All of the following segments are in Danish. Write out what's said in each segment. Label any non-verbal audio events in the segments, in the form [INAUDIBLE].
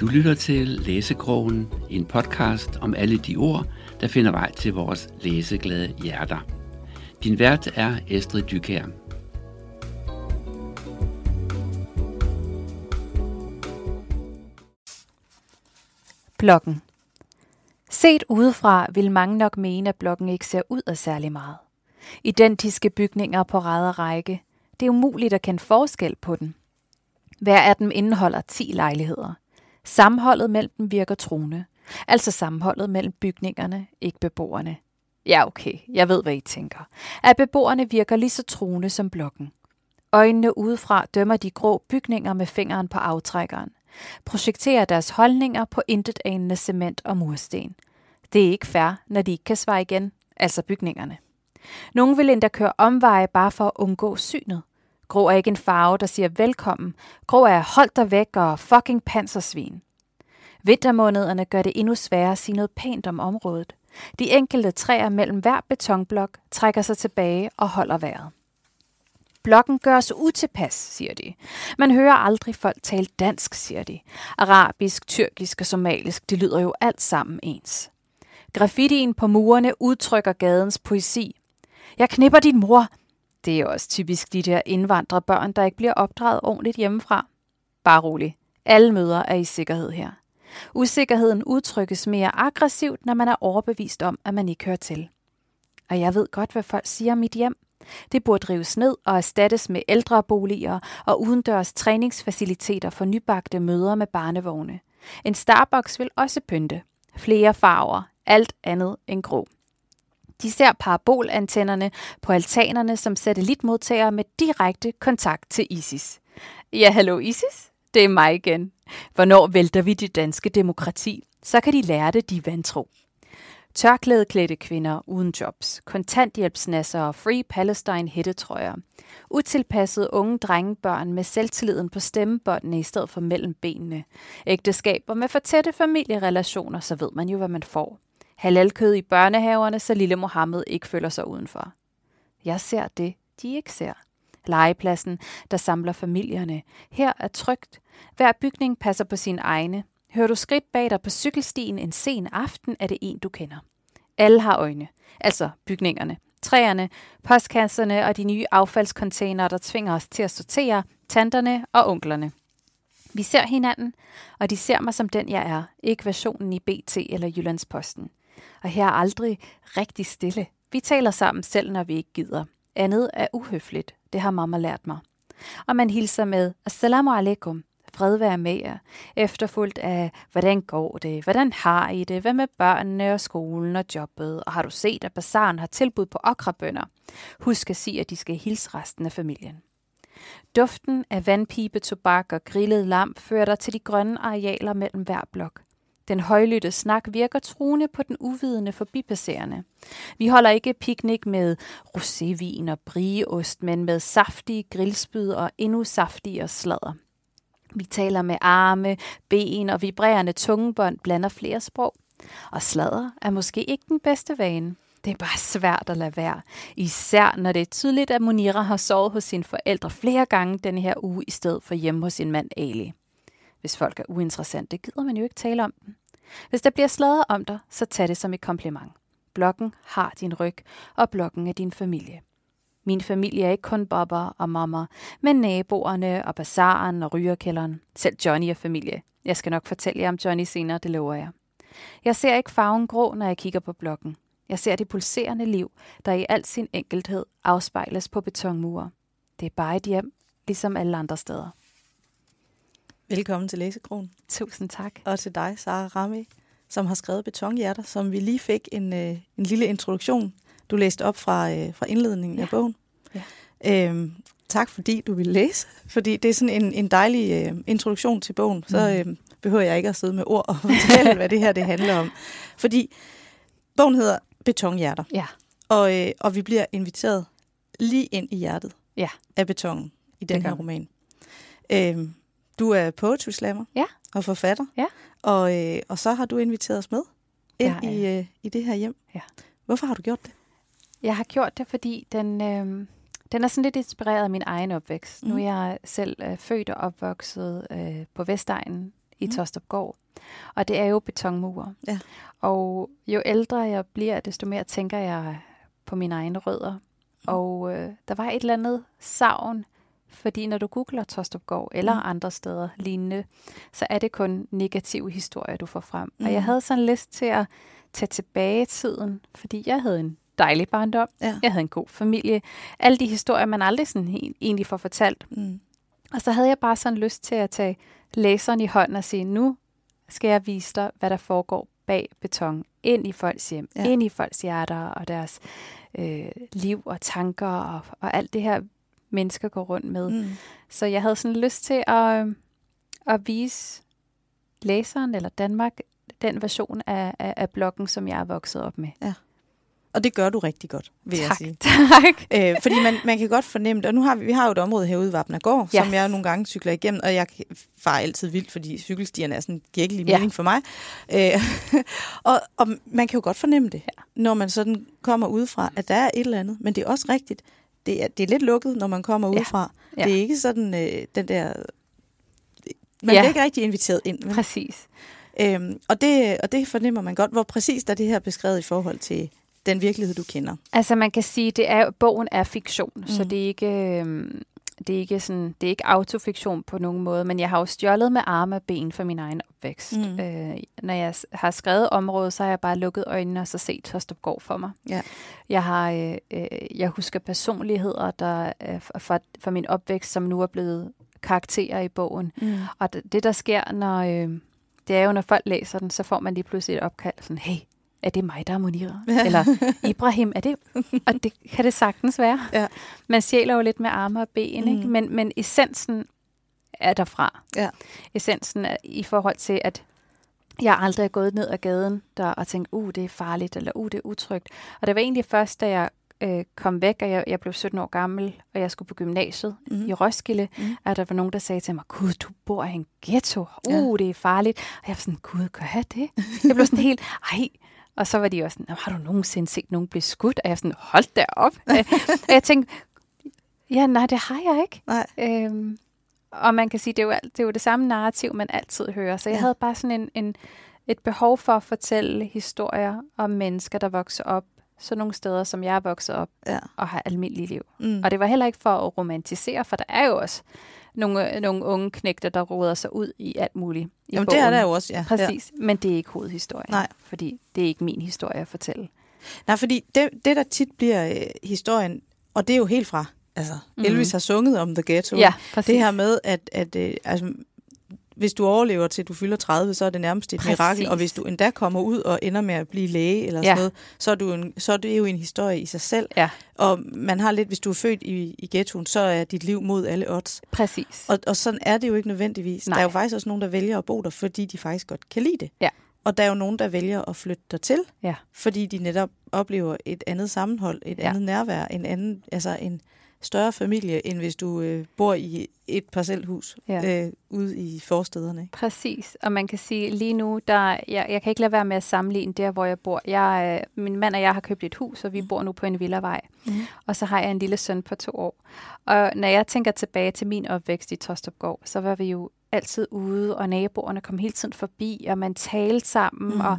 Du lytter til Læsekrogen, en podcast om alle de ord, der finder vej til vores læseglade hjerter. Din vært er Estrid Dykær. Blokken. Set udefra vil mange nok mene, at blokken ikke ser ud af særlig meget. Identiske bygninger på ræd og række. Det er umuligt at kende forskel på den. Hver af dem indeholder 10 lejligheder. Sammenholdet mellem dem virker truende. Altså sammenholdet mellem bygningerne, ikke beboerne. Ja, okay, jeg ved, hvad I tænker. At beboerne virker lige så truende som blokken. Øjnene udefra dømmer de grå bygninger med fingeren på aftrækkeren. Projekterer deres holdninger på intet anende cement og mursten. Det er ikke fair, når de ikke kan svare igen, altså bygningerne. Nogle vil endda køre omveje bare for at undgå synet. Grå er ikke en farve, der siger velkommen. Grå er hold dig væk og fucking pansersvin. Vintermånederne gør det endnu sværere at sige noget pænt om området. De enkelte træer mellem hver betonblok trækker sig tilbage og holder vejret. Blokken gør os utilpas, siger de. Man hører aldrig folk tale dansk, siger de. Arabisk, tyrkisk og somalisk, det lyder jo alt sammen ens. Graffitien på murene udtrykker gadens poesi. Jeg knipper din mor. Det er også typisk de der indvandrerbørn, der ikke bliver opdraget ordentligt hjemmefra. Bare rolig. Alle møder er i sikkerhed her. Usikkerheden udtrykkes mere aggressivt, når man er overbevist om, at man ikke hører til. Og jeg ved godt, hvad folk siger om mit hjem. Det burde rives ned og erstattes med ældreboliger og udendørs træningsfaciliteter for nybagte møder med barnevogne. En Starbucks vil også pynte. Flere farver, alt andet end grå. De ser parabolantennerne på altanerne som satellitmodtagere med direkte kontakt til ISIS. Ja, hallo ISIS? Det er mig igen. Hvornår vælter vi det danske demokrati? Så kan de lære det, de vantro. Tørklædeklædte kvinder uden jobs, kontanthjælpsnasser og Free Palestine hættetrøjer. Utilpassede unge drengebørn med selvtilliden på stemmebåndene i stedet for mellem benene. Ægteskaber med for tætte familierelationer, så ved man jo, hvad man får. Halalkød i børnehaverne, så lille Mohammed ikke føler sig udenfor. Jeg ser det, de ikke ser. Legepladsen, der samler familierne. Her er trygt. Hver bygning passer på sin egne. Hører du skridt bag dig på cykelstien en sen aften, er det en, du kender. Alle har øjne. Altså bygningerne, træerne, postkasserne og de nye affaldskontainere, der tvinger os til at sortere, tanterne og onklerne. Vi ser hinanden, og de ser mig som den, jeg er, ikke versionen i BT eller Jyllandsposten. Og her er aldrig rigtig stille. Vi taler sammen selv, når vi ikke gider. Andet er uhøfligt. Det har mamma lært mig. Og man hilser med Assalamu alaikum. Fred være med jer. Efterfulgt af, hvordan går det? Hvordan har I det? Hvad med børnene og skolen og jobbet? Og har du set, at bazaren har tilbud på okrabønder? Husk at sige, at de skal hilse resten af familien. Duften af vandpibe, tobak og grillet lam fører dig til de grønne arealer mellem hver blok. Den højlytte snak virker truende på den uvidende forbipasserende. Vi holder ikke piknik med rosévin og brieost, men med saftige grillspyd og endnu saftigere sladder. Vi taler med arme, ben og vibrerende tungebånd blander flere sprog. Og sladder er måske ikke den bedste vane. Det er bare svært at lade være. Især når det er tydeligt, at Munira har sovet hos sine forældre flere gange denne her uge, i stedet for hjemme hos sin mand Ali. Hvis folk er uinteressante, gider man jo ikke tale om dem. Hvis der bliver sladret om dig, så tag det som et kompliment. Blokken har din ryg, og blokken er din familie. Min familie er ikke kun Bobber og mamma, men naboerne og bazaren og rygerkælderen. Selv Johnny er familie. Jeg skal nok fortælle jer om Johnny senere, det lover jeg. Jeg ser ikke farven grå, når jeg kigger på blokken. Jeg ser det pulserende liv, der i al sin enkelthed afspejles på betonmure. Det er bare et hjem, ligesom alle andre steder. Velkommen til Læsekronen. Tusind tak. Og til dig, Sara Rami, som har skrevet Betonhjerter, som vi lige fik en, øh, en lille introduktion. Du læste op fra, øh, fra indledningen ja. af bogen. Ja. Øhm, tak fordi du ville læse, fordi det er sådan en, en dejlig øh, introduktion til bogen. Så øh, behøver jeg ikke at sidde med ord og [LAUGHS] fortælle, hvad det her det handler om. Fordi bogen hedder Betonhjerter. Ja. Og, øh, og vi bliver inviteret lige ind i hjertet ja. af betongen i den her roman. Øhm, du er poetry slammer ja. og forfatter. Ja. Og, øh, og så har du inviteret os med ind ja, i, øh, i det her hjem. Ja. Hvorfor har du gjort det? Jeg har gjort det, fordi den, øh, den er sådan lidt inspireret af min egen opvækst. Mm. Nu er jeg selv øh, født og opvokset øh, på Vestegnen i Mm. Tostopgård. Og det er jo betonmure. Ja. Og jo ældre jeg bliver, desto mere tænker jeg på mine egne rødder. Og øh, der var et eller andet savn, fordi når du googler Tostopgård eller Mm. andre steder lignende, så er det kun negative historier, du får frem. Og Mm. jeg havde sådan lyst til at tage tilbage tiden, fordi jeg havde en dejlig barndom. Ja. Jeg havde en god familie. Alle de historier, man aldrig sådan egentlig får fortalt. Mm. Og så havde jeg bare sådan lyst til at tage læseren i hånden og sige, nu skal jeg vise dig, hvad der foregår bag beton, ind i folks hjem, ja. ind i folks hjerter og deres øh, liv og tanker og, og alt det her, mennesker går rundt med. Mm. Mm. Så jeg havde sådan lyst til at, at vise læseren eller Danmark den version af, af, af bloggen, som jeg er vokset op med. Og det gør du rigtig godt, vil jeg tak, sige. [LAUGHS] tak. Øh, fordi man, man kan godt fornemme det, og nu har vi, vi har jo et område herude i Vapnagård, yes. Som jeg nogle gange cykler igennem, og jeg farer altid vildt, fordi cykelstierne er sådan, giver ikke lige Ja. mening for mig. Øh, [LAUGHS] og, og man kan jo godt fornemme det, ja. når man sådan kommer udefra, at der er et eller andet, men det er også rigtigt. Det er, det er lidt lukket, når man kommer Ja. udefra. Ja. Det er ikke sådan øh, den der... Man Ja. bliver ikke rigtig inviteret ind. vel? Præcis. Øhm, og, det, og det fornemmer man godt. Hvor præcist er det her beskrevet i forhold til den virkelighed, du kender? Altså man kan sige, det er bogen er fiktion, mm. så det er ikke øhm, det er ikke sådan det er ikke autofiktion på nogen måde, men jeg har jo stjålet med arme og ben for min egen opvækst. Mm. Øh, når jeg har skrevet området, så har jeg bare lukket øjnene og så set Tostopgård for mig. Ja. Jeg har øh, øh, jeg husker personligheder der øh, fra, fra min opvækst, som nu er blevet karakterer i bogen. Mm. Og det, det der sker, når øh, det er jo, når folk læser den, så får man lige pludselig et opkald, sådan, hey, er det mig, der er Munira? Ja. [LAUGHS] Eller Ibrahim, er det? Og det kan det sagtens være. Ja. Man stjæler jo lidt med arme og ben, ikke? Mm. Men, men essensen er derfra. Ja. Essensen er i forhold til, at jeg aldrig er gået ned ad gaden der og tænkt, uh, det er farligt, eller uh, det er utrygt. Og det var egentlig først, da jeg øh, kom væk, og jeg, jeg blev 17 år gammel, og jeg skulle på gymnasiet mm. i Roskilde, mm. at der var nogen, der sagde til mig, gud, du bor i en ghetto. Uh, Ja. det er farligt. Og jeg var sådan, gud, gør jeg det? Jeg blev sådan helt, ej. Og så var de også sådan, "Nå, har du nogensinde set nogen blive skudt? Og jeg sådan, hold da op. Øh, og jeg tænkte, ja, nej, det har jeg ikke. Nej. Øhm, og man kan sige, det er, jo, alt- det er jo det samme narrativ, man altid hører. Så jeg Ja. havde bare sådan en, en, et behov for at fortælle historier om mennesker, der vokser op sådan nogle steder, som jeg er vokset op Ja. og har almindelig liv. Mm. Og det var heller ikke for at romantisere, for der er jo også nogle, nogle unge knægter, der roder sig ud i alt muligt i Jamen, bogen. det er der jo også, ja. Præcis, men det er ikke hovedhistorien. Nej. Fordi det er ikke min historie at fortælle. Nej, fordi det, det der tit bliver øh, historien, og det er jo helt fra, altså Mhm. Elvis har sunget om The Ghetto. Ja, præcis. Det her med, at, at øh, altså, hvis du overlever til du fylder 30, så er det nærmest et Præcis. mirakel. Og hvis du endda kommer ud og ender med at blive læge eller Ja. sådan noget, så er, du en, så er det jo en historie i sig selv. Ja. Og man har lidt, hvis du er født i, i ghettoen, så er dit liv mod alle odds. Præcis. Og, og sådan er det jo ikke nødvendigvis. Nej. Der er jo faktisk også nogen, der vælger at bo der, fordi de faktisk godt kan lide det. Ja. Og der er jo nogen, der vælger at flytte dertil, Ja. fordi de netop oplever et andet sammenhold, et Ja. andet nærvær, en anden, altså en større familie, end hvis du øh, bor i et parcelhus Ja. øh, ude i forstederne. Ikke? Præcis, og man kan sige lige nu, der, jeg, jeg kan ikke lade være med at sammenligne der, hvor jeg bor. Jeg, øh, min mand og jeg har købt et hus, og vi bor nu på en villavej. Mm. Og så har jeg en lille søn på to år. Og når jeg tænker tilbage til min opvækst i Tostopgård, så var vi jo altid ude, og naboerne kom hele tiden forbi, og man talte sammen, Mm. mm. og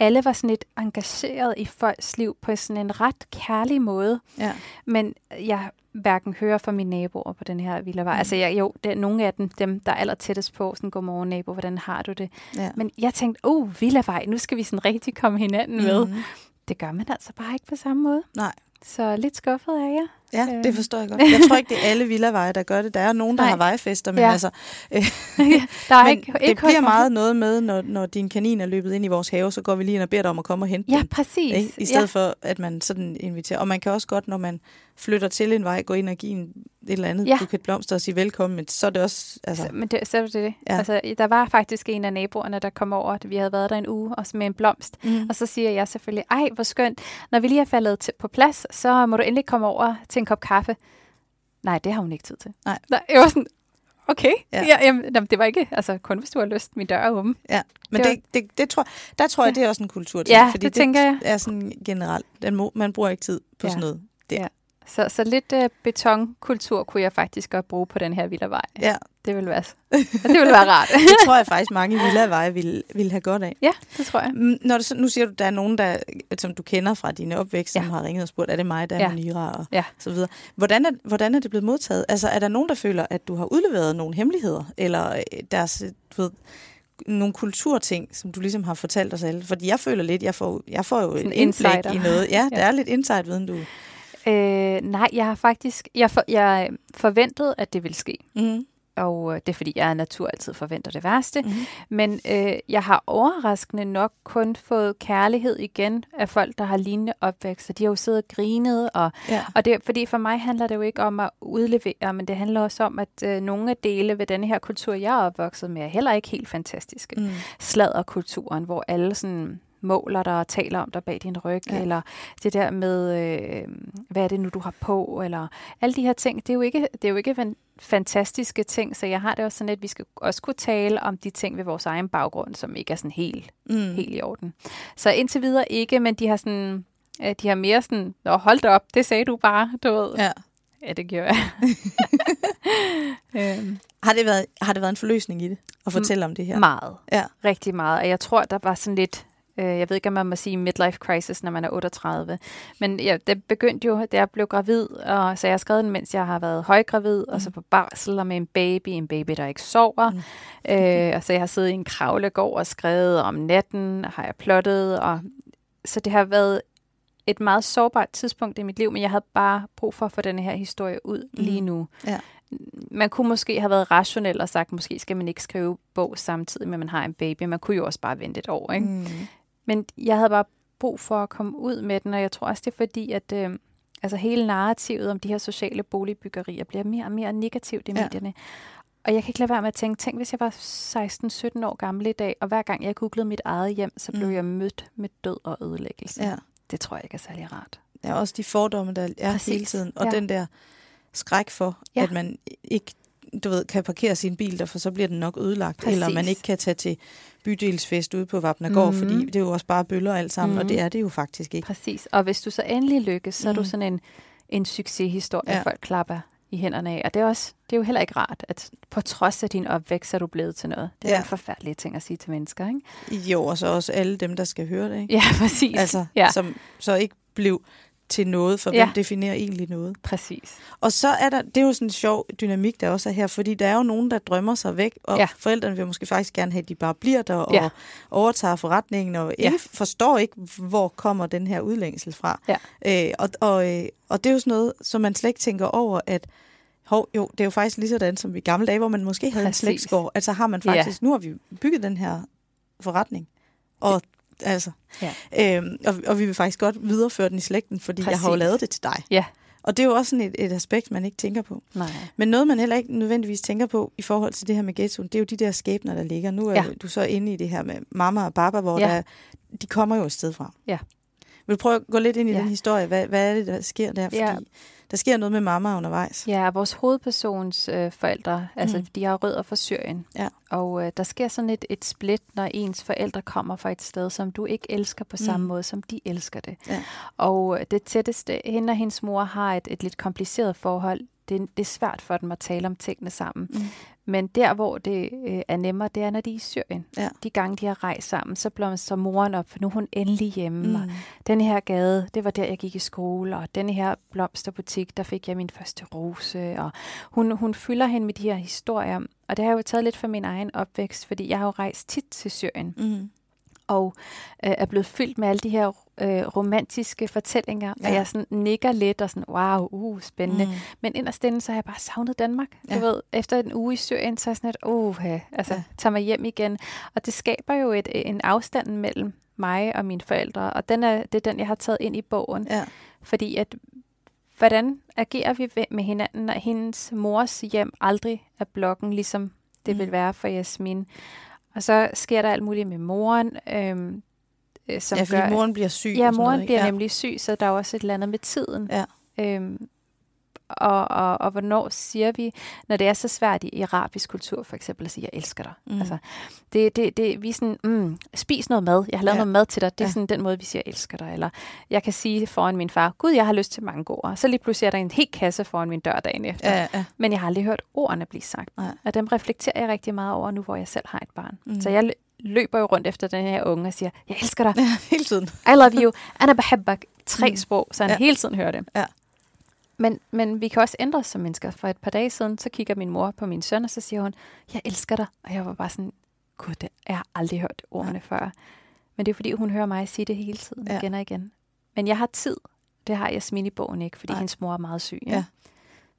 alle var sådan lidt engageret i folks liv på sådan en ret kærlig måde. Ja. Men jeg hverken hører fra mine naboer på den her villavej. Mm. Mm. Altså jeg, jo, det er nogle af dem, dem, der er aller tættest på, sådan, godmorgen nabo, hvordan har du det? Ja. Men jeg tænkte, uh, villavej, nu skal vi sådan rigtig komme hinanden med. Mhm. Det gør man altså bare ikke på samme måde. Nej. Så lidt skuffet er jeg. Ja, det Øhm. forstår jeg godt. Jeg tror ikke, det er alle villaveje, der gør det. Der er nogen, der Nej. har vejfester, men Ja. altså... [LAUGHS] Øh, Der er men ikke, det ikke bliver hos mig. meget noget med, når, når din kanin er løbet ind i vores have, så går vi lige ind og beder dig om at komme og hente Ja, den. præcis. Ikke? I stedet ja. for, at man sådan inviterer. Og man kan også godt, når man flytter til en vej, gå ind og give en, et eller andet Ja. buket blomster og sige velkommen, men så er det også... Altså, Så, men det, så er det det. Ja. Ja. Altså, der var faktisk en af naboerne, der kom over. Vi havde været der en uge, også med en blomst. mm. Og så siger jeg selvfølgelig, ej, hvor skønt. Når vi lige er faldet til, på plads, så må du endelig komme over til en kop kaffe. Nej, det har hun ikke tid til. Nej. Nej jeg var sådan, okay. Ja. Ja. Ja, jamen, jamen, det var ikke, altså kun hvis du har lyst, min dør er åben. ja. Men det det, det, det tror, der tror jeg, det er også en kultur til. Ja, fordi det tænker jeg. er sådan generelt. Den må, man bruger ikke tid på Ja. sådan noget. Der. Så, så lidt uh, betonkultur kunne jeg faktisk godt bruge på den her villavej. Ja, Det vil være, det vil være rart. [LAUGHS] det tror jeg faktisk, mange Villaveje vil, vil have godt af. Ja, det tror jeg. Mm, Når du, så- nu siger du, der er nogen, der, som du kender fra dine opvækst, som Ja. har ringet og spurgt, er det mig, der er Ja. Nira og Ja. så videre. Hvordan er, hvordan er det blevet modtaget? Altså, er der nogen, der føler, at du har udleveret nogle hemmeligheder, eller øh, deres, du ved, nogle kulturting, som du ligesom har fortalt os alle? Fordi jeg føler lidt, jeg får, jeg får jo Sådan en indblik insider. i noget. Ja, der Ja. er lidt insight-viden, du... Øh, nej, jeg har faktisk... Jeg, for, jeg forventede, at det ville ske. Mm. Og øh, det er, fordi jeg af natur altid forventer det værste. Mhm. Men øh, jeg har overraskende nok kun fået kærlighed igen af folk, der har lignende opvækst. Og de har jo siddet og grinet. Og, Ja. og det, fordi for mig handler det jo ikke om at udlevere, men det handler også om, at øh, nogle af dele ved denne her kultur, jeg er opvokset med, er heller ikke helt fantastiske. Mm. Sladderkulturen, hvor alle sådan måler dig og taler om dig bag din ryg, Ja. eller det der med, øh, hvad er det nu, du har på, eller alle de her ting, det er jo ikke, det er jo ikke fantastiske ting, så jeg har det også sådan, at vi skal også kunne tale om de ting ved vores egen baggrund, som ikke er sådan helt, Mm. helt i orden. Så indtil videre ikke, men de har sådan, øh, de har mere sådan, Nå, hold da op, det sagde du bare, du ved. Ja. ja det gjorde jeg. [LAUGHS] øhm, Har, det været, har det været en forløsning i det, at fortælle om det her? Meget. Ja. Rigtig meget. Og jeg tror, der var sådan lidt, jeg ved ikke, om man må sige midlife crisis, når man er 38. Men ja, det begyndte jo, da jeg blev gravid, og så jeg har skrevet den, mens jeg har været højgravid, mm. og så på barsel og med en baby, en baby, der ikke sover. Mm. Øh, og så jeg har siddet i en kravlegård og skrevet om natten, har jeg plottet, og så det har været et meget sårbart tidspunkt i mit liv, men jeg havde bare brug for at få den her historie ud mm. lige nu. Ja. Man kunne måske have været rationel og sagt, måske skal man ikke skrive bog samtidig med, at man har en baby. Man kunne jo også bare vente et år, ikke? Mm. Men jeg havde bare brug for at komme ud med den, og jeg tror også, det er fordi, at øh, altså hele narrativet om de her sociale boligbyggerier bliver mere og mere negativt i Ja. medierne. Og jeg kan ikke lade være med at tænke, tænk hvis jeg var 16-17 år gammel i dag, og hver gang jeg googlede mit eget hjem, så blev mm. jeg mødt med død og ødelæggelse. Ja. Det tror jeg ikke er særlig rart. Der er også de fordomme, der er Præcis, hele tiden. Og ja. den der skræk for, Ja. at man ikke du ved, kan parkere sin bil der, for så bliver den nok ødelagt. Præcis. Eller man ikke kan tage til bydelsfest ude på Vapnagård, Mhm. fordi det er jo også bare bøller alt sammen, Mhm. og det er det jo faktisk ikke. Præcis. Og hvis du så endelig lykkes, så er du Mm. sådan en, en succeshistorie, Ja. folk klapper i hænderne af. Og det er, også, det er jo heller ikke rart, at på trods af din opvækst, er du blevet til noget. Det er ja. en forfærdelig ting at sige til mennesker, ikke? Jo, og så også alle dem, der skal høre det, ikke? Ja, [LAUGHS] præcis. Altså, ja, som så ikke blev til noget, for Ja. hvem definerer egentlig noget. præcis. Og så er der, det er jo sådan en sjov dynamik, der også er her, fordi der er jo nogen, der drømmer sig væk, og ja. Ja. forældrene vil måske faktisk gerne have, at de bare bliver der og Ja. overtager forretningen, og Ja. ikke forstår ikke, hvor kommer den her udlængsel fra. Ja. Øh, og, og, øh, og det er jo sådan noget, som man slet ikke tænker over, at hov, jo, det er jo faktisk lige sådan, som i gamle dage, hvor man måske havde Præcis. en slægtsgård. Altså har man Ja. faktisk, nu har vi bygget den her forretning, og altså, Ja. øhm, og, og vi vil faktisk godt videreføre den i slægten, fordi Præcis. jeg har jo lavet det til dig. Ja. Og det er jo også sådan et, et aspekt, man ikke tænker på. Nej. Men noget, man heller ikke nødvendigvis tænker på i forhold til det her med ghettoen, det er jo de der skæbner, der ligger. Nu er ja. Du så inde i det her med mamma og baba, hvor Ja. der, de kommer jo et sted fra. Ja. Vil du prøve at gå lidt ind i Ja. den historie? Hvad, hvad er det, der sker der? Fordi Ja. der sker noget med mamma undervejs. Ja, vores hovedpersons øh, forældre, altså mm. de har rødder fra Syrien. Ja. Og øh, der sker sådan et, et split, når ens forældre kommer fra et sted, som du ikke elsker på samme Mm. måde, som de elsker det. Ja. Og øh, det tætteste, hende og hendes mor har et, et lidt kompliceret forhold. Det, det er svært for dem at tale om tingene sammen. Mm. Men der, hvor det øh, er nemmere, det er, når de er i Syrien. Ja. De gange, de har rejst sammen, så blomstrer moren op, for nu er hun endelig hjemme. Mm. Og den her gade, det var der, jeg gik i skole, og den her blomsterbutik, der fik jeg min første rose, og hun, hun fylder hende med de her historier, og det har jeg jo taget lidt fra min egen opvækst, fordi jeg har jo rejst tit til Syrien, Mm. og øh, er blevet fyldt med alle de her øh, romantiske fortællinger, ja. Og jeg sådan nikker lidt og sådan, wow, uh, spændende. Mm. Men inderst inde, så har jeg bare savnet Danmark. Ja. Du ved, efter en uge i Syrien, så er jeg sådan lidt, uh, altså, Ja. ja. tager mig hjem igen. Og det skaber jo et, en afstand mellem mig og mine forældre, og den er, det er den, jeg har taget ind i bogen. Ja. Fordi at, hvordan agerer vi med hinanden, når hendes mors hjem aldrig er blokken, ligesom det Mm. vil være for Jasmin. Og så sker der alt muligt med moren, øhm, øh, som ja, fordi gør... moren bliver syg. ja, moren noget, bliver ja. nemlig syg, så der er også et eller andet med tiden. Ja. Øhm, og, og, og hvornår siger vi, når det er så svært i arabisk kultur, for eksempel at sige, jeg elsker dig. Mm. Altså, det, det, det, vi er sådan, mm, spis noget mad, jeg har lavet ja. noget mad til dig. Det er ja. sådan den måde, vi siger, jeg elsker dig. Eller jeg kan sige foran min far, gud, jeg har lyst til mange gårde. Så lige pludselig er der en helt kasse foran min dør dagen efter. Ja, ja. Men jeg har aldrig hørt ordene blive sagt. Ja. Og dem reflekterer jeg rigtig meget over nu, hvor jeg selv har et barn. Mm. Så jeg løber jo rundt efter den her unge og siger, jeg elsker dig. Ja, [LAUGHS] hele tiden. I love you. Anna bahabbak. Tre mm. sprog, så han ja. hele tiden hører det. Ja. Men, men vi kan også ændre os som mennesker. For et par dage siden, så kigger min mor på min søn, og så siger hun, jeg elsker dig. Og jeg var bare sådan, gud, det, jeg har aldrig hørt ordene ja. før. Men det er fordi, hun hører mig sige det hele tiden, ja. igen og igen. Men jeg har tid. Det har Jasmin i bogen ikke, fordi Nej. hendes mor er meget syg. Ja. ja.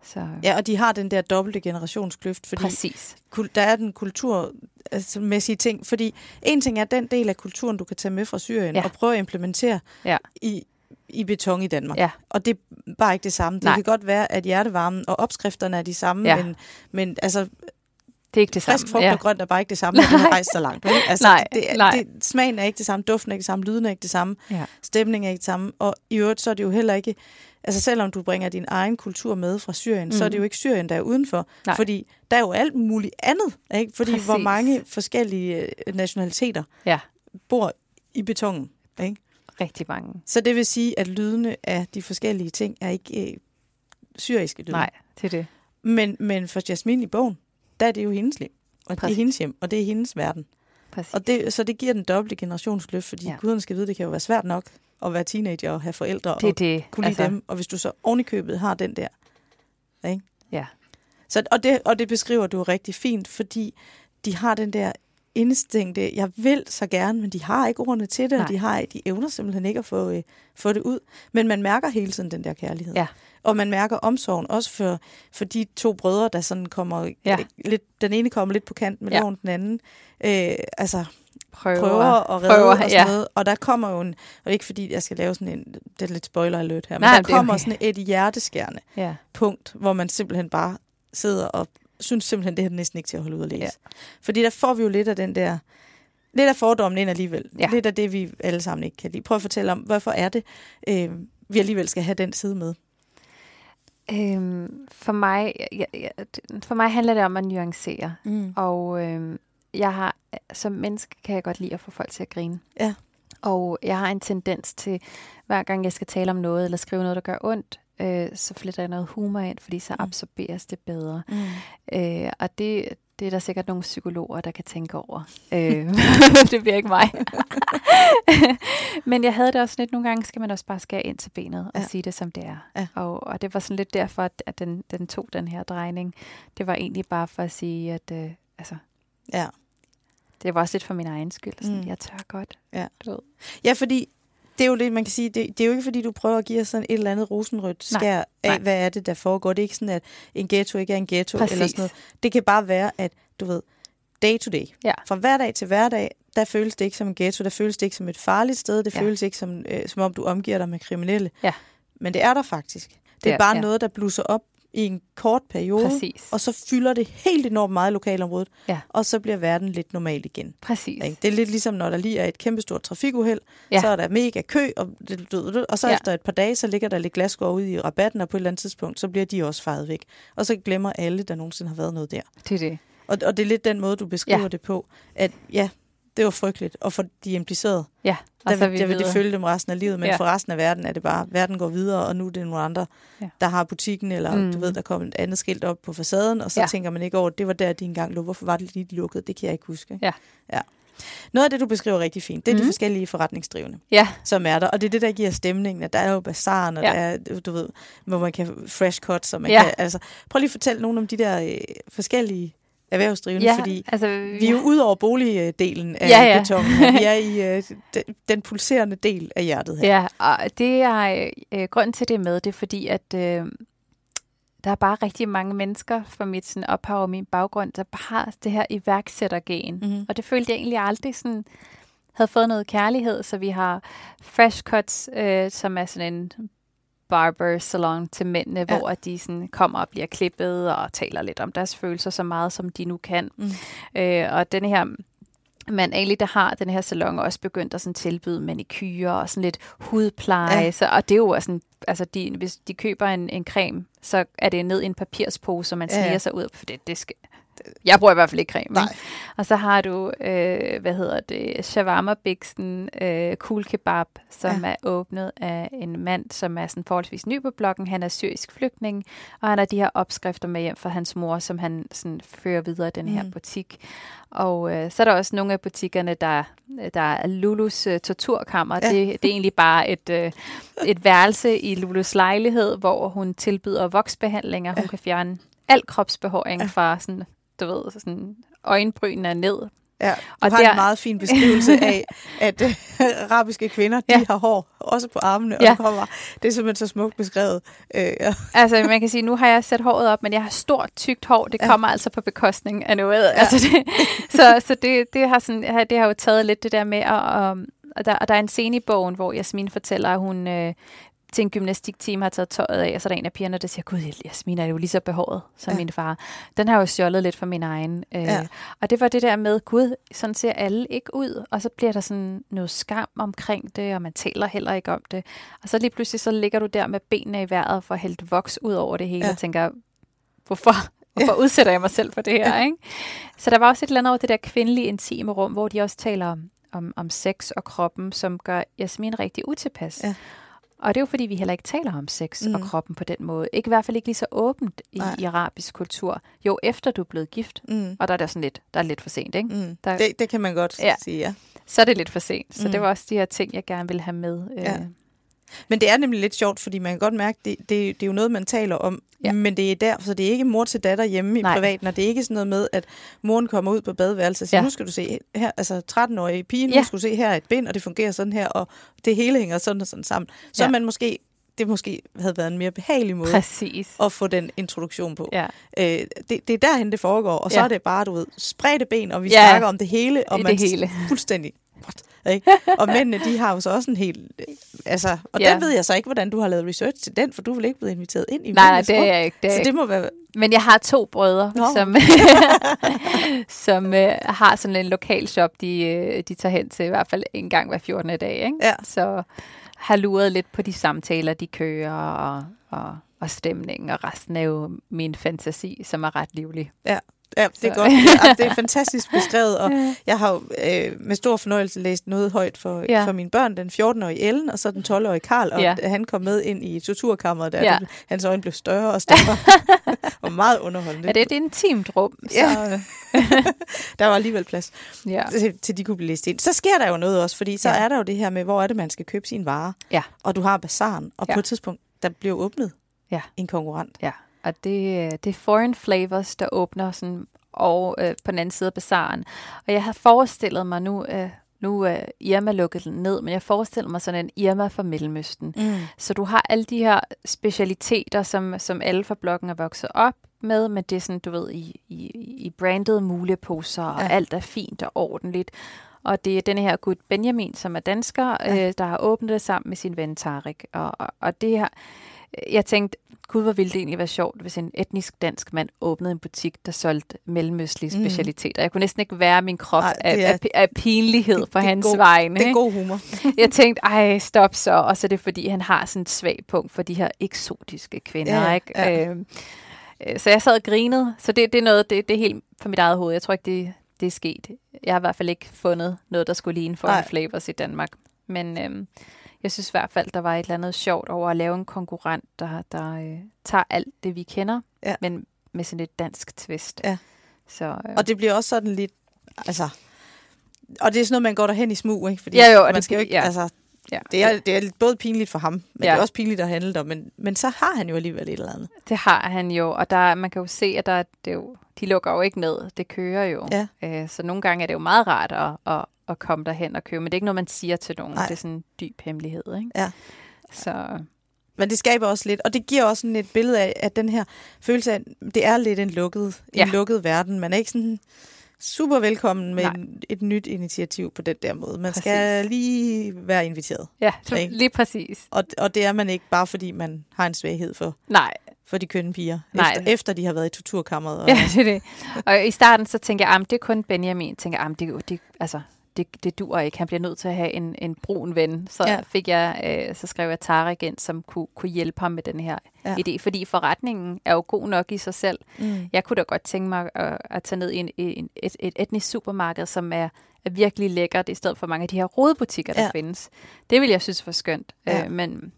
Så. Ja, og de har den der dobbelte generationskløft, fordi Præcis. Der er den kulturmæssige ting, fordi en ting er den del af kulturen, du kan tage med fra Syrien ja. og prøve at implementere ja. i, i beton i Danmark. Ja. Og det er bare ikke det samme. Det Nej. kan godt være, at hjertevarmen og opskrifterne er de samme, ja. men, men altså, det er ikke det frisk samme. frugt ja. og grønt er bare ikke det samme, når man har rejst så langt. Altså, nej, det, nej. Det, smagen er ikke det samme, duften er ikke det samme, lyden er ikke det samme, ja. stemningen er ikke det samme. Og i øvrigt, så er det jo heller ikke... Altså selvom du bringer din egen kultur med fra Syrien, mm. så er det jo ikke Syrien, der er udenfor. Nej. Fordi der er jo alt muligt andet. Ikke? Fordi Præcis. hvor mange forskellige øh, nationaliteter ja. bor i betongen. Ikke? Rigtig mange. Så det vil sige, at lydene af de forskellige ting er ikke øh, syriske lyde. Nej, det er det. Men, men for Jasmine i bogen, der er det jo hendes liv. Og Præcis. det er hendes hjem, og det er hendes verden. Præcis. Og det, så det giver den dobbelte generationsløft, fordi ja. guderne skal vide, det kan jo være svært nok at være teenager og have forældre det, og det. kunne lide altså... dem. Og hvis du så ovenikøbet har den der. Ikke? Ja. Så, og, det, og det beskriver du rigtig fint, fordi de har den der instinkte, jeg vil så gerne, men de har ikke ordene til det, Nej. og de, har, de evner simpelthen ikke at få, øh, få det ud. Men man mærker hele tiden den der kærlighed. Ja. Og man mærker omsorgen også for, for de to brødre, der sådan kommer ja. lidt, den ene kommer lidt på kant med ja. loven, den anden. Øh, altså, prøver, prøver at redde prøver, og sådan ja. noget. Og der kommer jo en, og ikke fordi jeg skal lave sådan en, det er lidt spoiler alert her, men Nej, der kommer okay. sådan et hjerteskærende ja. punkt, hvor man simpelthen bare sidder og synes simpelthen, det er næsten ikke til at holde ud at læse. Ja. Fordi der får vi jo lidt af den der, lidt af fordommen ind alligevel. Ja. Lidt af det, vi alle sammen ikke kan lide. Prøv at fortælle om, hvorfor er det, øh, vi alligevel skal have den side med? Øhm, for, mig, ja, ja, for mig handler det om at nuancere. Mm. Og øhm, jeg har, som menneske kan jeg godt lide at få folk til at grine. Ja. Og jeg har en tendens til, hver gang jeg skal tale om noget, eller skrive noget, der gør ondt, øh, så fletter jeg noget humor ind, fordi så mm. absorberes det bedre. Mm. Øh, og det, det er der sikkert nogle psykologer, der kan tænke over. [LAUGHS] øh, [LAUGHS] det bliver ikke mig. [LAUGHS] Men jeg havde det også lidt, nogle gange skal man også bare skære ind til benet og ja. sige det, som det er. Ja. Og, og det var sådan lidt derfor, at den, den tog den her drejning. Det var egentlig bare for at sige, at øh, altså, ja. det var også lidt for min egen skyld. Sådan, mm. Jeg tør godt. Ja. Du ved. ja, fordi det er jo det, man kan sige, det, det er jo ikke fordi, du prøver at give os sådan et eller andet rosenrødt skær nej, af, nej. hvad er det, der foregår. Det er ikke sådan, at en ghetto ikke er en ghetto Præcis. eller sådan noget. Det kan bare være, at du ved, day to day. Ja. Fra hverdag til hverdag, der føles det ikke som en ghetto, der føles det ikke som et farligt sted, det ja. føles ikke som, øh, som om, du omgiver dig med kriminelle. Ja. Men det er der faktisk. Det er bare ja. noget, der blusser op i en kort periode, Præcis. og så fylder det helt enormt meget i lokalområdet, ja. og så bliver verden lidt normal igen. Præcis. Det er lidt ligesom, når der lige er et kæmpestort trafikuheld, ja. så er der mega kø, og, og så ja. efter et par dage, så ligger der lidt glasgård ude i rabatten, og på et eller andet tidspunkt, så bliver de også faret væk. Og så glemmer alle, der nogensinde har været noget der. Det er det. Og, og det er lidt den måde, du beskriver ja. det på, at ja, det var frygteligt, og for de implicerede, ja, der, vil, der vil det følge dem resten af livet, men ja. for resten af verden er det bare, verden går videre, og nu er det nogle andre, ja. der har butikken, eller mm. du ved, der kommer et andet skilt op på facaden, og så ja. tænker man ikke over, det var der, de engang lå. Hvorfor var det lige lukket? Det kan jeg ikke huske. Ikke? Ja. ja. Noget af det, du beskriver rigtig fint, det er mm. de forskellige forretningsdrivende, ja. som er der. Og det er det, der giver stemningen. At der er jo bazaren, og ja. der er, du ved, hvor man kan fresh cut, så man ja. kan, altså, prøv lige at fortælle nogle om de der øh, forskellige erhvervsdrivende, ja, fordi altså, vi er jo ud over boligdelen af ja, ja. betongen. Vi er [LAUGHS] i uh, den, den pulserende del af hjertet her. Ja, og det er uh, grunden til det med, det er fordi, at uh, der er bare rigtig mange mennesker fra mit sådan, ophav og min baggrund, der bare har det her iværksættergen. Mm-hmm. Og det følte jeg egentlig aldrig sådan havde fået noget kærlighed, så vi har Fresh Cuts, øh, som er sådan en barber salon til mændene, ja. hvor de sådan kommer og bliver klippet og taler lidt om deres følelser så meget, som de nu kan. Mm. Øh, og den her men egentlig, der har den her salon også begyndt at sådan tilbyde manikyre og sådan lidt hudpleje, ja. så, og det er jo sådan altså de, hvis de køber en, en creme, så er det ned i en papirspose, så man sniger ja. sig ud. For det, det skal, jeg bruger i hvert fald ikke creme. Nej. Og så har du, øh, hvad hedder det, shawarma biksen øh, cool kebab, som ja. er åbnet af en mand, som er sådan forholdsvis ny på bloggen. Han er syrisk flygtning, og han har de her opskrifter med hjem fra hans mor, som han sådan fører videre den her mm. butik. Og øh, så er der også nogle af butikkerne, der, der er Lulus øh, torturkammer. Ja. Det, det er egentlig bare et, øh, et værelse i Lulus lejlighed, hvor hun tilbyder voksbehandlinger. Ja. Hun kan fjerne al kropsbehåring ja. fra sådan du ved, sådan øjenbrynene ned. Ja, du og har der... en meget fin beskrivelse [LAUGHS] af, at uh, [LAUGHS] arabiske kvinder, de ja. har hår, også på armene, ja. og kommer, det er simpelthen så smukt beskrevet. Uh, ja. Altså, man kan sige, nu har jeg sat håret op, men jeg har stort, tykt hår, det kommer ja. altså på bekostning af noget. Ja. Altså, det, [LAUGHS] så så det, det, har sådan, det har jo taget lidt det der med, at, og der, og der er en scene i bogen, hvor Jasmin fortæller, at hun øh, til en gymnastikteam har taget tøjet af, og så er der en af pigerne, der siger, gud, Jasmin er jo lige så behåret som ja. min far. Den har jo stjålet lidt fra min egen. Øh, ja. Og det var det der med, gud, sådan ser alle ikke ud. Og så bliver der sådan noget skam omkring det, og man taler heller ikke om det. Og så lige pludselig, så ligger du der med benene i vejret for at hælde voks ud over det hele, ja. og tænker, hvorfor? [LAUGHS] Hvorfor ja. udsætter jeg mig selv for det her? Ja. Ikke? Så der var også et eller andet over det der kvindelige intime rum, hvor de også taler om, om, om sex og kroppen, som gør Jasmin rigtig utilpas. Ja. Og det er jo fordi, vi heller ikke taler om sex mm. og kroppen på den måde. Ikke i hvert fald ikke lige så åbent i, i arabisk kultur. Jo, efter du er blevet gift. Mm. Og der er der sådan lidt, der er lidt for sent, ikke? Mm. Der, det, det kan man godt ja. sige, ja. Så er det lidt for sent. Så mm. det var også de her ting, jeg gerne ville have med. Ja. Men det er nemlig lidt sjovt, fordi man kan godt mærke, det, det, det er jo noget, man taler om, ja. men det er der, så det er ikke mor til datter hjemme i Nej. privaten, og det er ikke sådan noget med, at moren kommer ud på badeværelset og siger, ja. nu skal du se her, altså 13-årige pige, nu ja. skal du se her et bind, og det fungerer sådan her, og det hele hænger sådan og sådan sammen. Så ja. man måske det måske havde været en mere behagelig måde Præcis. at få den introduktion på. Ja. Øh, det, det er derhen, det foregår, og så ja. er det bare, du ved, spredte ben, og vi ja. snakker om det hele, og det man hele. fuldstændig what? Ikke? Og mændene, de har jo så også en helt... Altså, og ja. den ved jeg så ikke, hvordan du har lavet research til den, for du er vel ikke blevet inviteret ind i Nej, nej, det er jeg ikke. Det så det må være... Men jeg har to brødre, Nå. som, [LAUGHS] som uh, har sådan en lokal shop, de, uh, de tager hen til i hvert fald en gang hver 14. dag. Ikke? Ja. Så har luret lidt på de samtaler, de kører, og, og, og stemningen, og resten er jo min fantasi, som er ret livlig. Ja. Ja, det er så. godt. Ja, det er [LAUGHS] fantastisk beskrevet, og jeg har jo øh, med stor fornøjelse læst noget højt for, ja. for mine børn. Den 14-årige Ellen, og så den 12-årige Karl, og ja. han kom med ind i torturkammeret, der ja. det, hans øjne blev større og større, [LAUGHS] og meget underholdende. Ja, det er et intimt rum. Så. Ja. [LAUGHS] der var alligevel plads ja. til, til, de kunne blive læst ind. Så sker der jo noget også, fordi så ja. er der jo det her med, hvor er det, man skal købe sine varer, ja. og du har bazaren, og ja. på et tidspunkt, der bliver åbnet ja. en konkurrent. Ja. Og det, det er Foreign Flavors, der åbner sådan og øh, på den anden side af bazaren. Og jeg har forestillet mig nu, øh, nu er Irma lukket ned, men jeg forestiller mig sådan en Irma fra Mellemøsten. Mm. Så du har alle de her specialiteter, som, som alle fra bloggen er vokset op med, men det er sådan, du ved, i, i, i brandede muleposer, og ja. alt er fint og ordentligt. Og det er denne her Gud Benjamin, som er dansker, ja. øh, der har åbnet det sammen med sin ven Tarik. Og, og, og det her, jeg tænkte, gud, hvor ville det egentlig være sjovt, hvis en etnisk dansk mand åbnede en butik, der solgte mellemøstlige mm. specialiteter. Jeg kunne næsten ikke være min krop Ej, af, af, af pinlighed for hans god, vegne. Det er god humor. [LAUGHS] jeg tænkte, ej, stop så. Og så er det, fordi han har sådan et svag punkt for de her eksotiske kvinder. Ja, ikke? Ja. Øh, så jeg sad og grinede. Så det, det er noget, det, det er helt for mit eget hoved. Jeg tror ikke, det, det er sket. Jeg har i hvert fald ikke fundet noget, der skulle ligne for flavors i Danmark. Men øhm, jeg synes i hvert fald, der var et eller andet sjovt over at lave en konkurrent, der, der øh, tager alt det, vi kender, ja. men med sådan et dansk twist. Ja. Så, øh. Og det bliver også sådan lidt, altså, og det er sådan noget, man går derhen i smug, ikke? Fordi ja, jo, man det, skal jo ikke, ja. altså, Ja. Det, er, det er både pinligt for ham, men ja. det er også pinligt at handle om. Men, men så har han jo alligevel et eller andet. Det har han jo, og der, man kan jo se, at der, det jo, de lukker jo ikke ned. Det kører jo. Ja. Øh, så nogle gange er det jo meget rart at, at, at komme derhen og købe. Men det er ikke noget, man siger til nogen. Nej. Det er sådan en dyb hemmelighed. Ikke? Ja. Så... Men det skaber også lidt, og det giver også sådan et billede af, at den her følelse af, det er lidt en lukket, ja. en lukket verden. Man er ikke sådan super velkommen med en, et nyt initiativ på den der måde. Man præcis. skal lige være inviteret. Ja, ikke? lige præcis. Og, og det er man ikke bare, fordi man har en svaghed for, Nej. for de kønne piger, Nej. Efter, efter de har været i torturkammeret. [LAUGHS] Og, ja, det er det. Og i starten så tænker jeg, at det er kun Benjamin. tænker jeg, det, det, altså, det, det dur ikke, han bliver nødt til at have en, en brun ven. Så Ja. fik jeg, øh, så skrev jeg Tarek ind, som kunne, kunne hjælpe ham med den her Ja. idé, fordi forretningen er jo god nok i sig selv. Mm. Jeg kunne da godt tænke mig at, at tage ned i en, en, et, et etnisk supermarked, som er, er virkelig lækkert, i stedet for mange af de her rodebutikker, der Ja. findes. Det vil jeg synes var skønt. Ja. Øh, men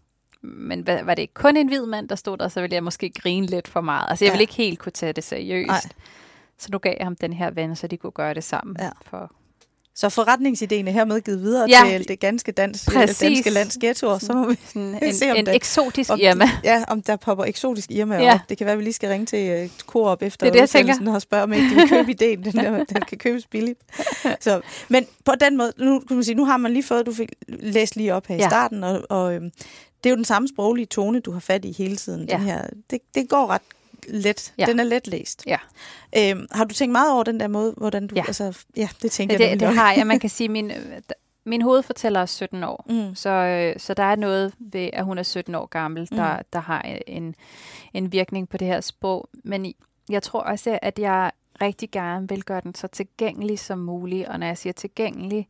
men hvad, var det kun en hvid mand, der stod der, så ville jeg måske grine lidt for meget. Altså, jeg Ja. ville ikke helt kunne tage det seriøst. Nej. Så nu gav jeg ham den her ven, så de kunne gøre det sammen. Ja. For, Så forretningsideen er hermed givet videre Ja. til det ganske dans, Præcis. danske lands ghettoer. Så må vi sådan [LAUGHS] Se, om en, en det- eksotisk om, Irma. Ja, om der popper eksotisk Irma Ja. op. Det kan være, at vi lige skal ringe til uh, Coop efter Det er det, jeg og spørge, om ikke de vil købe ideen. Den, der, den kan købes billigt. [LAUGHS] Så, men på den måde, nu, kan man sige, nu har man lige fået, du fik læst lige op her ja. i starten, og, og øhm, det er jo den samme sproglige tone, du har fat i hele tiden. Ja. Den her, det, det går ret let. Ja. Den er let læst. Ja. Øhm, har du tænkt meget over den der måde, hvordan du... Ja. Altså, ja, det tænker Ja, jeg det, det har jeg. Man [LAUGHS] kan sige, min, øh, min hovedfortæller er 17 år. Mm. Så, øh, så der er noget ved, at hun er 17 år gammel, der, Mm. der har en, en virkning på det her sprog. Men jeg tror også, at jeg rigtig gerne vil gøre den så tilgængelig som muligt. Og når jeg siger tilgængelig,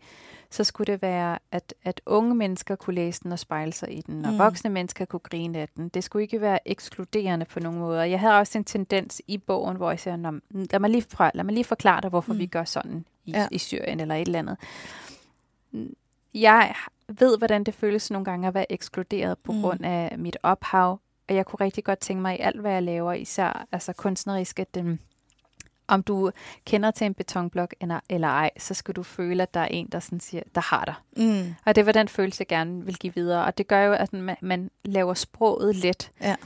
så skulle det være, at, at unge mennesker kunne læse den og spejle sig i den, og Mm. voksne mennesker kunne grine af den. Det skulle ikke være ekskluderende på nogen måde. Jeg havde også en tendens i bogen, hvor jeg siger, "Nå, men lad mig lige, fra, lad mig lige forklare dig, hvorfor Mm. vi gør sådan i, Ja. i Syrien eller et eller andet. Jeg ved, hvordan det føles nogle gange at være ekskluderet på Mm. grund af mit ophav, og jeg kunne rigtig godt tænke mig i alt, hvad jeg laver, især altså kunstnerisk, at øhm, om du kender til en betonblok eller, eller ej, så skal du føle, at der er en, der, sådan siger, der har dig. Mm. Og det var den følelse, jeg gerne vil give videre. Og det gør jo, at man, man laver sproget let. Ja.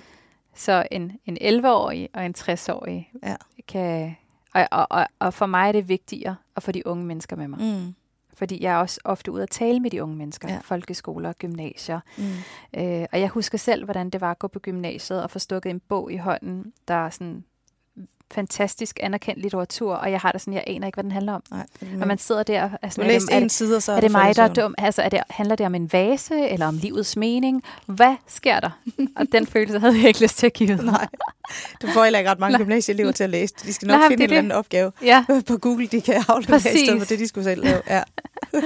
Så en, en 11-årig og en 60-årig Ja. kan... Og, og, og, og for mig er det vigtigere at få de unge mennesker med mig. Mm. Fordi jeg er også ofte ude at tale med de unge mennesker. Ja. Folkeskoler, gymnasier. Mm. Øh, og jeg husker selv, hvordan det var at gå på gymnasiet og få stukket en bog i hånden, der er sådan fantastisk anerkendt litteratur, og jeg har det sådan, jeg aner ikke, hvad den handler om. Nej. Og man sidder der... Altså, er det, er det, side, så er det mig, der er dum? Altså, er det, handler det om en vase, eller om livets mening? Hvad sker der? [LAUGHS] og den følelse havde jeg ikke lyst til at give. Nej, du får heller ikke ret mange gymnasieelever til at læse. De skal nok Nej, finde det en er eller anden opgave Ja, [LAUGHS] på Google, de kan aflevere i stedet Præcis. for det, de skulle selv lave. Ja. [LAUGHS]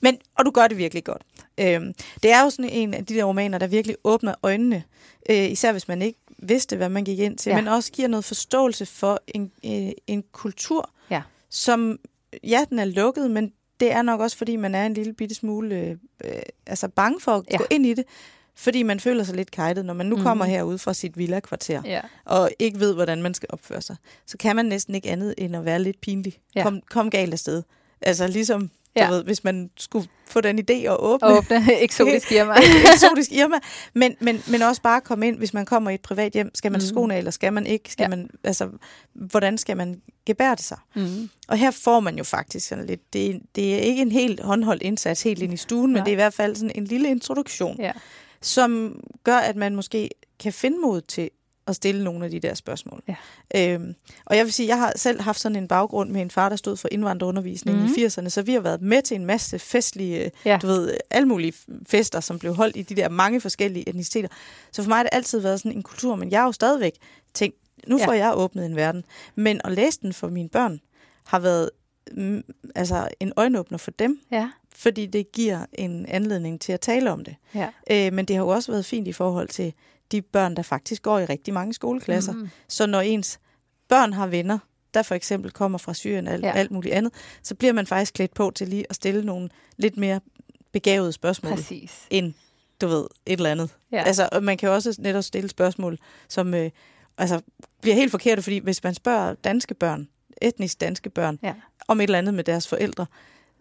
Men, og du gør det virkelig godt. Øhm, det er jo sådan en af de der romaner, der virkelig åbner øjnene, øh, især hvis man ikke vidste, hvad man gik ind til, ja. Men også giver noget forståelse for en, øh, en kultur, Ja. som, ja, den er lukket, men det er nok også, fordi man er en lille bitte smule øh, altså bange for at Ja. gå ind i det, fordi man føler sig lidt kajtet, når man nu mm. Mhm. kommer herud fra sit villa-kvarter ja. og ikke ved, hvordan man skal opføre sig, så kan man næsten ikke andet end at være lidt pinlig. Ja. Kom, kom galt afsted. Altså ligesom, Ja. du ved, hvis man skulle få den idé at åbne Og åbne [LAUGHS] eksotisk Irma. [LAUGHS] eksotisk Irma, men, men, men også bare komme ind, hvis man kommer i et privat hjem. Skal man mm. Skoene, eller skal man ikke? Skal Ja. man, altså, hvordan skal man gebære det sig? mm. Og her får man jo faktisk sådan lidt, det, er- det er ikke en helt håndholdt indsats helt ind i stuen, men Nej. det er i hvert fald sådan en lille introduktion, Ja. som gør, at man måske kan finde mod til at stille nogle af de der spørgsmål. Ja. Øhm, og jeg vil sige, jeg har selv haft sådan en baggrund med en far, der stod for indvandrerundervisning mm. Mhm. i 80'erne, så vi har været med til en masse festlige, Ja. du ved, alle mulige fester, som blev holdt i de der mange forskellige etniciteter. Så for mig har det altid været sådan en kultur, men jeg har jo stadigvæk tænkt, nu Ja. får jeg åbnet en verden. Men at læse den for mine børn har været mm, altså en øjenåbner for dem, Ja. fordi det giver en anledning til at tale om det. Ja. Øh, men det har jo også været fint i forhold til de børn, der faktisk går i rigtig mange skoleklasser. Mm. Så når ens børn har venner, der for eksempel kommer fra Syrien og alt, ja. Alt muligt andet, så bliver man faktisk klædt på til lige at stille nogle lidt mere begavede spørgsmål, Præcis. End du ved, et eller andet. Ja. Altså, man kan jo også netop stille spørgsmål, som øh, altså, bliver helt forkerte, fordi hvis man spørger danske børn, etnisk danske børn, Ja. om et eller andet med deres forældre,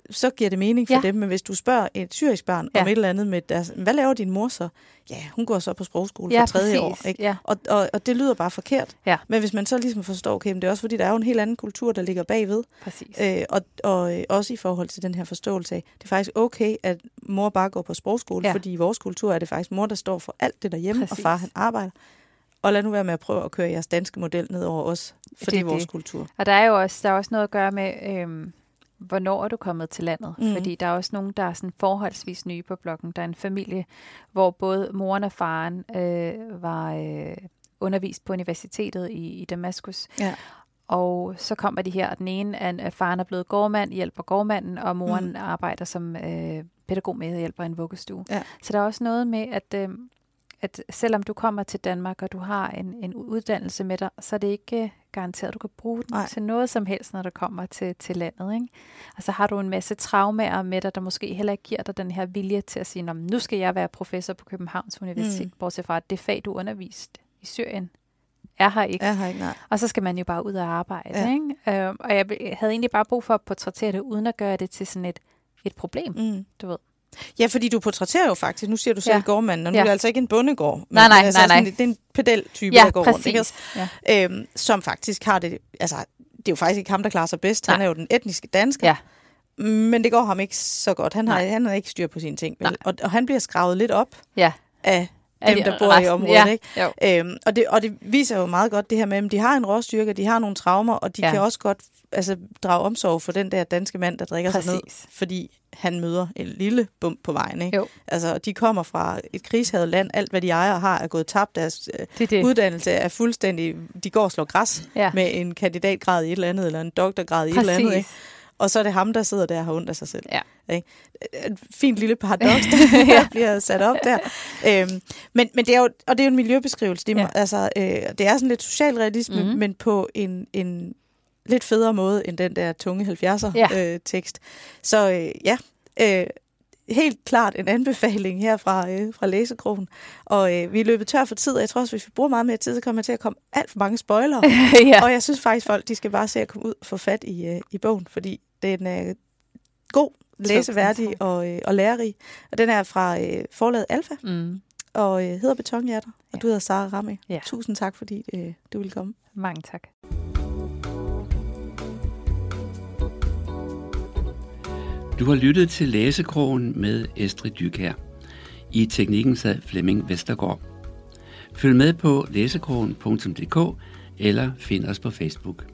så giver det mening for Ja. dem. Men hvis du spørger et syrisk barn Ja. om et eller andet med deres... Hvad laver din mor så? Ja, hun går så på sprogskole Ja, for tredje præcis. år. Ikke? Ja. Og, og, og det lyder bare forkert. Ja. Men hvis man så ligesom forstår, okay, men det er også fordi, der er jo en helt anden kultur, der ligger bagved. Præcis. Øh, og, og øh, også i forhold til den her forståelse af, det er faktisk okay, at mor bare går på sprogskole, ja. Fordi i vores kultur er det faktisk mor, der står for alt det derhjemme, Præcis. og far han arbejder. Og lad nu være med at prøve at køre jeres danske model ned over os, for det, er vores det. kultur. Og der er jo også, der er også noget at gøre med, øhm, hvornår er du kommet til landet? Mm. Fordi der er også nogen, der er sådan forholdsvis nye på bloggen. Der er en familie, hvor både moren og faren øh, var øh, undervist på universitetet i, i Damaskus. Ja. og så kommer de her, og den ene er, at faren er blevet gårdmand, hjælper gårdmanden, og moren mm. arbejder som øh, pædagog med hjælper i en vuggestue. Ja. Så der er også noget med, at, øh, at selvom du kommer til Danmark, og du har en, en uddannelse med dig, så er det ikke garanteret, at du kan bruge den Nej. til noget som helst, når du kommer til, til landet. Ikke? Og så har du en masse traumer med dig, der måske heller ikke giver dig den her vilje til at sige, nu skal jeg være professor på Københavns Universitet, mm. bortset fra, at det fag, du underviste i Syrien, er her ikke. Er her ikke, nej. Og så skal man jo bare ud og arbejde. Ja. Ikke? Øh, og jeg havde egentlig bare brug for at portrættere det, uden at gøre det til sådan et, et problem, mm. du ved. Ja, fordi du portrætterer jo faktisk, nu siger du selv ja. gårdmanden, og nu ja. er det altså ikke en bondegård. Men nej, nej, altså nej, nej. Sådan, det er en pedel-type, ja, der går præcis. rundt. Ikke? Ja. Øhm, som faktisk har det, altså det er jo faktisk ikke ham, der klarer sig bedst. Nej. Han er jo den etniske dansker. Ja. Men det går ham ikke så godt. Han har, han har ikke styr på sine ting. Vel? Og, og han bliver skravet lidt op ja. af dem, der bor resten, i området. Ja, ikke? Øhm, og, det, og det viser jo meget godt det her med, at de har en råstyrke, de har nogle traumer, og de ja. kan også godt altså, drage omsorg for den der danske mand, der drikker Præcis. sig ned, fordi han møder en lille bump på vejen. Ikke? Jo. Altså, de kommer fra et krigshavet land. Alt, hvad de ejer har, er gået tabt. Deres øh, det, det. uddannelse er fuldstændig... De går og slår græs ja. med en kandidatgrad i et eller andet, eller en doktorgrad i Præcis. et eller andet. Ikke? og så er det ham, der sidder der og har ondt af sig selv. Ja. Ikke? Et fint lille paradoks, [LAUGHS] der [LAUGHS] bliver sat op der. Øhm, men, men det er jo, og det er jo en miljøbeskrivelse. Det er, ja. altså, øh, det er sådan lidt socialrealisme, mm-hmm. men på en, en lidt federe måde end den der tunge 70'er ja. øh, tekst. Så øh, ja, øh, helt klart en anbefaling her fra, øh, fra læsekrogen. Og øh, vi er løbet tør for tid, og jeg tror også, hvis vi bruger meget mere tid, så kommer jeg til at komme alt for mange spoilere. [LAUGHS] ja. Og jeg synes faktisk, folk de skal bare se at komme ud og få fat i, øh, i bogen, fordi den er god, læseværdig og, øh, og lærerig. Og den er fra øh, forlaget Alfa, mm. og øh, hedder Betonhjerter, og ja. du hedder Sara Ramme. Ja. Tusind tak, fordi øh, du ville komme. Mange tak. Du har lyttet til Læsekrogen med Estrid Dykær. I teknikken sad Flemming Vestergaard. Følg med på læsekrogen.dk eller find os på Facebook.